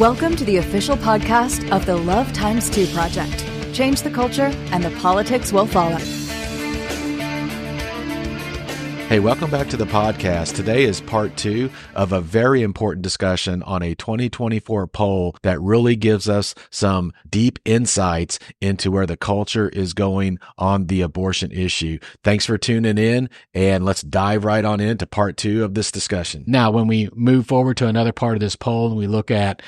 Welcome to the official podcast of the Love Times 2 Project. Change the culture, and the politics will follow. Hey, welcome back to the podcast. Today is part two of a very important discussion on a 2024 poll that really gives us some deep insights into where the culture is going on the abortion issue. Thanks for tuning in and let's dive right on into part two of this discussion. Now, when we move forward to another part of this poll and we look at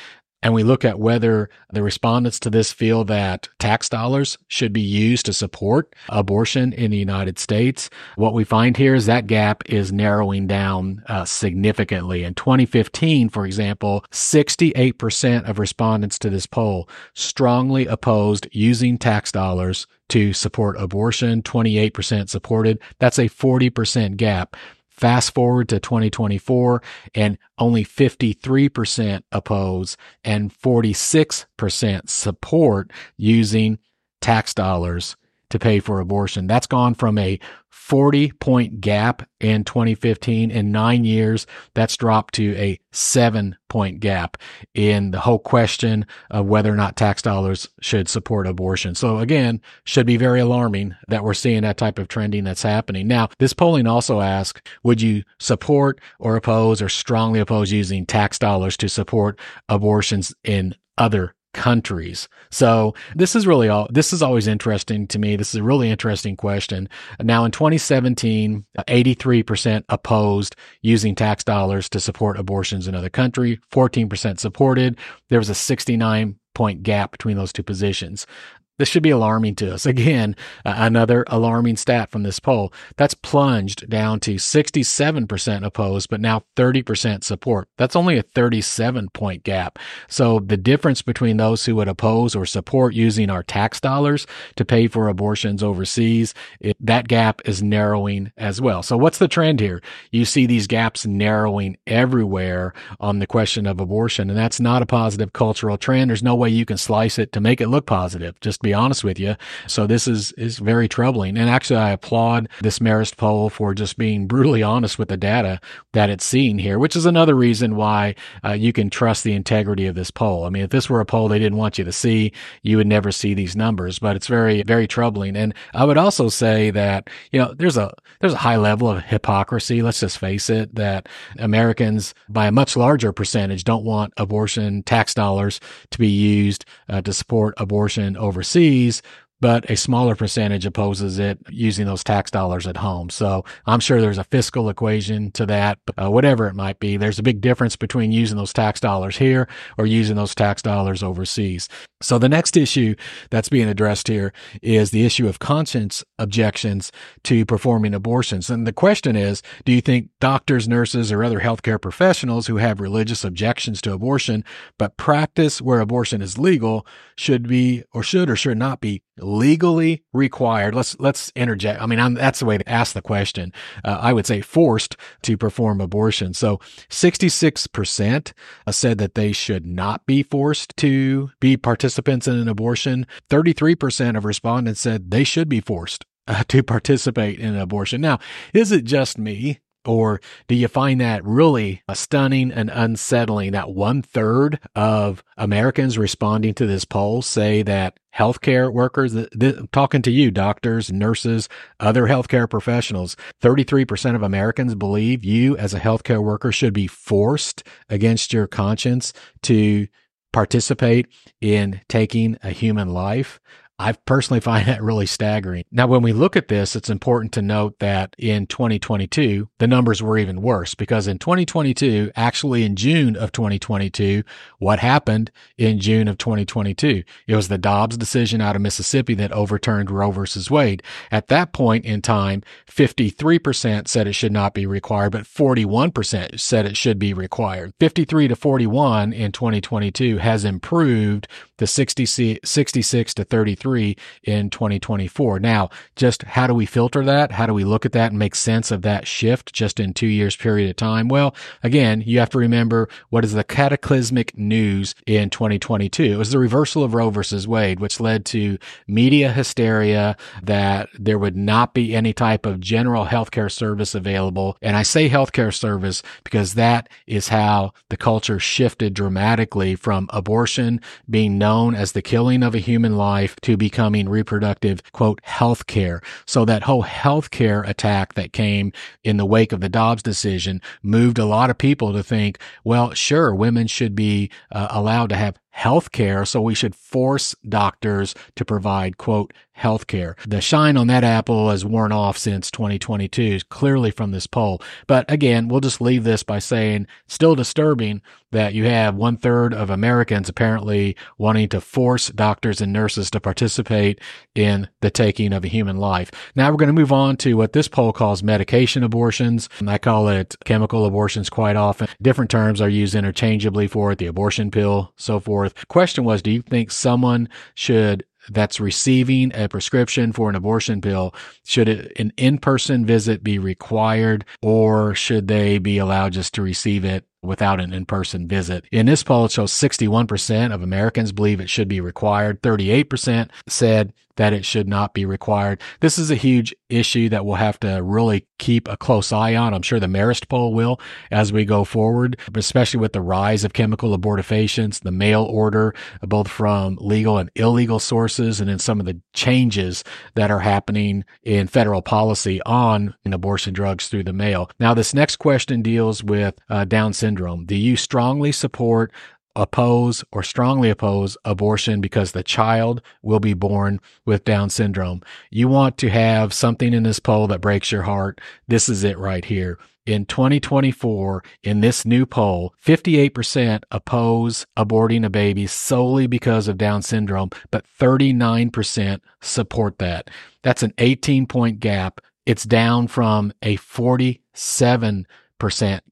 and we look at whether the respondents to this feel that tax dollars should be used to support abortion in the United States, what we find here is that gap is narrowing down uh, significantly. In 2015, for example, 68% of respondents to this poll strongly opposed using tax dollars to support abortion, 28% supported. That's a 40% gap. Fast forward to 2024 and only 53% oppose and 46% support using tax dollars to pay for abortion. That's gone from a 40 point gap in 2015. In nine years, that's dropped to a seven point gap in the whole question of whether or not tax dollars should support abortion. So again, should be very alarming that we're seeing that type of trending that's happening. Now, this polling also asks, would you support or oppose or strongly oppose using tax dollars to support abortions in other countries. So this is really all, this is always interesting to me. This is a really interesting question. Now in 2017, 83% opposed using tax dollars to support abortions in other country, 14% supported. There was a 69 point gap between those two positions. This should be alarming to us. Again, uh, another alarming stat from this poll. That's plunged down to 67% opposed, but now 30% support. That's only a 37 point gap. So the difference between those who would oppose or support using our tax dollars to pay for abortions overseas, it, that gap is narrowing as well. So what's the trend here? You see these gaps narrowing everywhere on the question of abortion, and that's not a positive cultural trend. There's no way you can slice it to make it look positive. Just be honest with you. So this is, is very troubling. And actually, I applaud this Marist poll for just being brutally honest with the data that it's seeing here, which is another reason why uh, you can trust the integrity of this poll. I mean, if this were a poll they didn't want you to see, you would never see these numbers, but it's very, very troubling. And I would also say that, you know, there's a, there's a high level of hypocrisy. Let's just face it, that Americans by a much larger percentage don't want abortion tax dollars to be used uh, to support abortion overseas overseas, but a smaller percentage opposes it using those tax dollars at home. So I'm sure there's a fiscal equation to that, uh, whatever it might be. There's a big difference between using those tax dollars here or using those tax dollars overseas. So the next issue that's being addressed here is the issue of conscience objections to performing abortions. And the question is, do you think doctors, nurses, or other healthcare professionals who have religious objections to abortion but practice where abortion is legal should be or should or should not be legally required. Let's let's interject. I mean, I'm, that's the way to ask the question. Uh, I would say forced to perform abortion. So 66% said that they should not be forced to be participants in an abortion. 33% of respondents said they should be forced uh, to participate in an abortion. Now, is it just me? Or do you find that really stunning and unsettling that one third of Americans responding to this poll say that healthcare workers, th- th- talking to you, doctors, nurses, other healthcare professionals, 33% of Americans believe you as a healthcare worker should be forced against your conscience to participate in taking a human life. I personally find that really staggering. Now, when we look at this, it's important to note that in 2022, the numbers were even worse because in 2022, actually in June of 2022, what happened in June of 2022? It was the Dobbs decision out of Mississippi that overturned Roe versus Wade. At that point in time, 53% said it should not be required, but 41% said it should be required. 53 to 41 in 2022 has improved to 60, 66 to 33 2023 in 2024. Now, just how do we filter that? How do we look at that and make sense of that shift just in two years period of time? Well, again, you have to remember what is the cataclysmic news in 2022. It was the reversal of Roe versus Wade, which led to media hysteria that there would not be any type of general healthcare service available. And I say healthcare service because that is how the culture shifted dramatically from abortion being known as the killing of a human life to becoming reproductive, quote, health care. So that whole health care attack that came in the wake of the Dobbs decision moved a lot of people to think, well, sure, women should be uh, allowed to have health care. So we should force doctors to provide, quote, health care. The shine on that apple has worn off since 2022, clearly from this poll. But again, we'll just leave this by saying still disturbing that you have one third of Americans apparently wanting to force doctors and nurses to participate in the taking of a human life. Now we're going to move on to what this poll calls medication abortions. And I call it chemical abortions quite often. Different terms are used interchangeably for it, the abortion pill, so forth. Question was, do you think someone should that's receiving a prescription for an abortion pill, should it, an in-person visit be required or should they be allowed just to receive it without an in-person visit. In this poll, it shows 61% of Americans believe it should be required. 38% said that it should not be required. This is a huge issue that we'll have to really keep a close eye on. I'm sure the Marist poll will as we go forward, especially with the rise of chemical abortifacients, the mail order, both from legal and illegal sources, and then some of the changes that are happening in federal policy on abortion drugs through the mail. Now, this next question deals with uh, Down syndrome. Do you strongly support oppose or strongly oppose abortion because the child will be born with Down syndrome. You want to have something in this poll that breaks your heart. This is it right here. In 2024, in this new poll, 58% oppose aborting a baby solely because of Down syndrome, but 39% support that. That's an 18 point gap. It's down from a 47 percent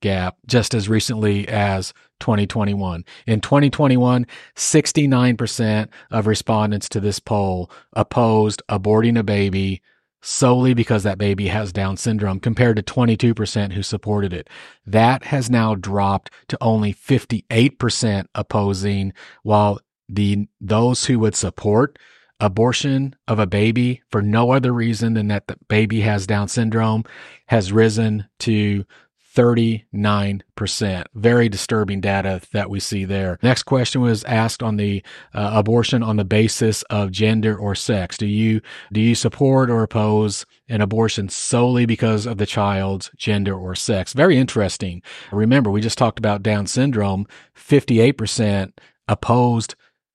gap just as recently as 2021. In 2021, 69% of respondents to this poll opposed aborting a baby solely because that baby has Down syndrome compared to 22% who supported it. That has now dropped to only 58% opposing while the those who would support abortion of a baby for no other reason than that the baby has Down syndrome has risen to 39%. Very disturbing data that we see there. Next question was asked on the uh, abortion on the basis of gender or sex. Do you do you support or oppose an abortion solely because of the child's gender or sex? Very interesting. Remember, we just talked about Down syndrome. 58% opposed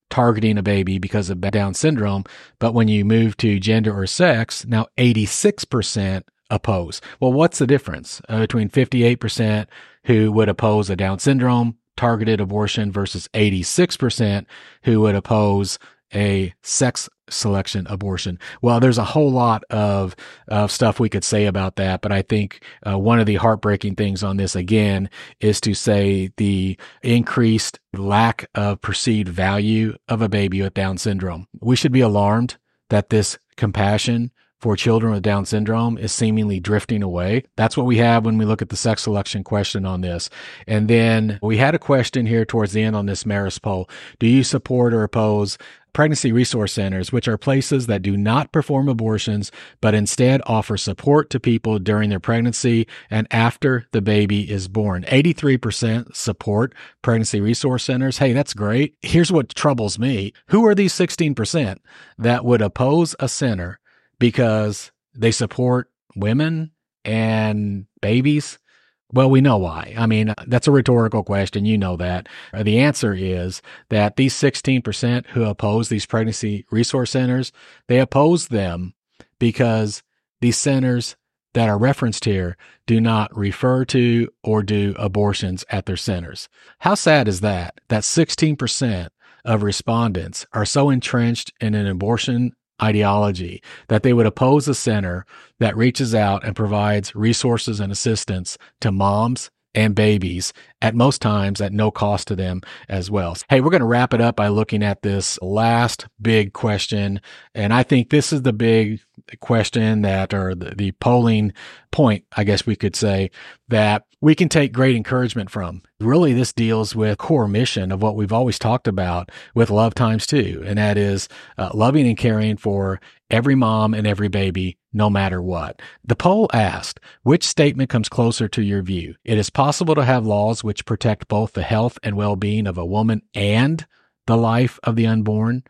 targeting a baby because of Down syndrome. But when you move to gender or sex, now 86% oppose. Well, what's the difference uh, between 58% who would oppose a Down syndrome targeted abortion versus 86% who would oppose a sex selection abortion. Well, there's a whole lot of, of stuff we could say about that, but I think uh, one of the heartbreaking things on this again is to say the increased lack of perceived value of a baby with Down syndrome. We should be alarmed that this compassion for children with Down syndrome is seemingly drifting away. That's what we have when we look at the sex selection question on this. And then we had a question here towards the end on this Marist poll. Do you support or oppose pregnancy resource centers, which are places that do not perform abortions, but instead offer support to people during their pregnancy and after the baby is born. 83% support pregnancy resource centers. Hey, that's great. Here's what troubles me. Who are these 16% that would oppose a center because they support women and babies? Well, we know why. I mean, that's a rhetorical question. You know that. Uh, the answer is that these 16% who oppose these pregnancy resource centers, they oppose them because these centers that are referenced here do not refer to or do abortions at their centers. How sad is that? That 16% of respondents are so entrenched in an abortion ideology that they would oppose a center that reaches out and provides resources and assistance to moms and babies at most times at no cost to them as well. Hey, we're going to wrap it up by looking at this last big question. And I think this is the big question that, or the, the polling point, I guess we could say, that we can take great encouragement from. Really, this deals with core mission of what we've always talked about with Love Times Two, and that is uh, loving and caring for every mom and every baby, no matter what. The poll asked, which statement comes closer to your view? It is possible to have laws which protect both the health and well-being of a woman and the life of the unborn,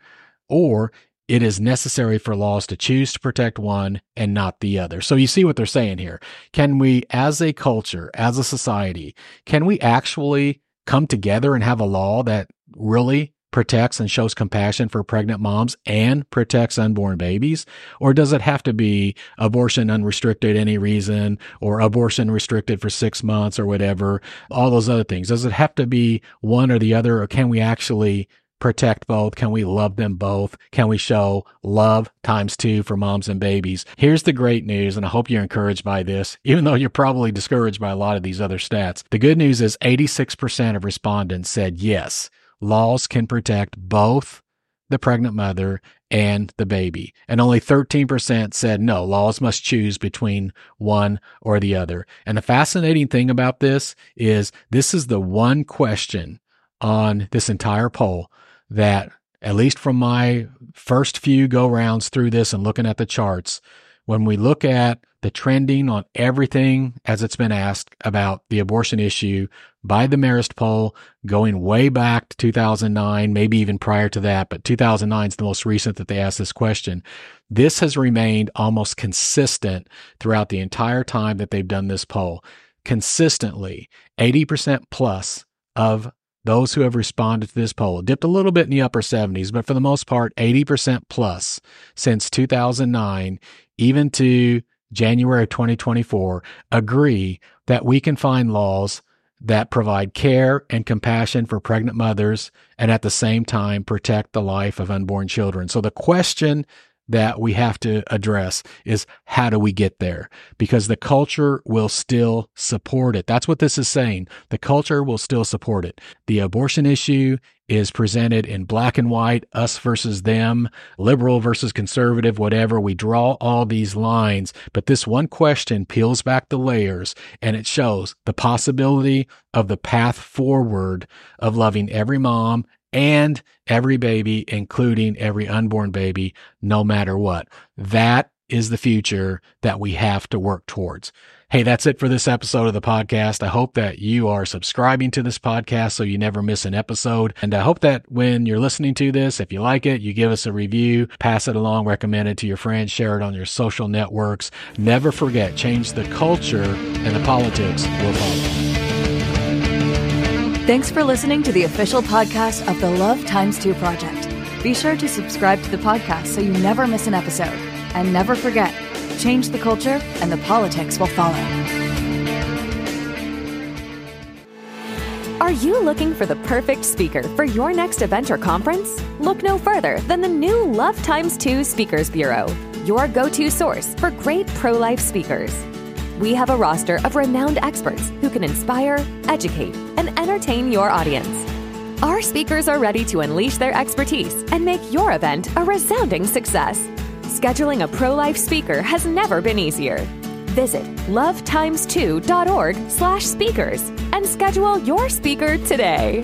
or it is necessary for laws to choose to protect one and not the other. So you see what they're saying here. Can we, as a culture, as a society, can we actually come together and have a law that really protects and shows compassion for pregnant moms and protects unborn babies? Or does it have to be abortion unrestricted any reason or abortion restricted for six months or whatever? All those other things. Does it have to be one or the other or can we actually protect both? Can we love them both? Can we show love times two for moms and babies? Here's the great news, and I hope you're encouraged by this, even though you're probably discouraged by a lot of these other stats. The good news is 86% of respondents said yes, laws can protect both the pregnant mother and the baby. And only 13% said no, laws must choose between one or the other. And the fascinating thing about this is this is the one question on this entire poll that at least from my first few go rounds through this and looking at the charts, when we look at the trending on everything as it's been asked about the abortion issue by the Marist poll going way back to 2009, maybe even prior to that, but 2009 is the most recent that they asked this question. This has remained almost consistent throughout the entire time that they've done this poll. Consistently, 80% plus of those who have responded to this poll dipped a little bit in the upper 70s, but for the most part, 80% plus since 2009, even to January of 2024, agree that we can find laws that provide care and compassion for pregnant mothers and at the same time protect the life of unborn children. So the question that we have to address is how do we get there? Because the culture will still support it. That's what this is saying. The culture will still support it. The abortion issue is presented in black and white, us versus them, liberal versus conservative, whatever. We draw all these lines, but this one question peels back the layers and it shows the possibility of the path forward of loving every mom and every baby, including every unborn baby, no matter what. That is the future that we have to work towards. Hey, that's it for this episode of the podcast. I hope that you are subscribing to this podcast so you never miss an episode. And I hope that when you're listening to this, if you like it, you give us a review, pass it along, recommend it to your friends, share it on your social networks. Never forget, change the culture and the politics will follow. Thanks for listening to the official podcast of the Love Times 2 Project. Be sure to subscribe to the podcast so you never miss an episode. And never forget, change the culture and the politics will follow. Are you looking for the perfect speaker for your next event or conference? Look no further than the new Love Times 2 Speakers Bureau, your go to source for great pro life speakers we have a roster of renowned experts who can inspire, educate, and entertain your audience. Our speakers are ready to unleash their expertise and make your event a resounding success. Scheduling a pro-life speaker has never been easier. Visit lovetimes2.org slash speakers and schedule your speaker today.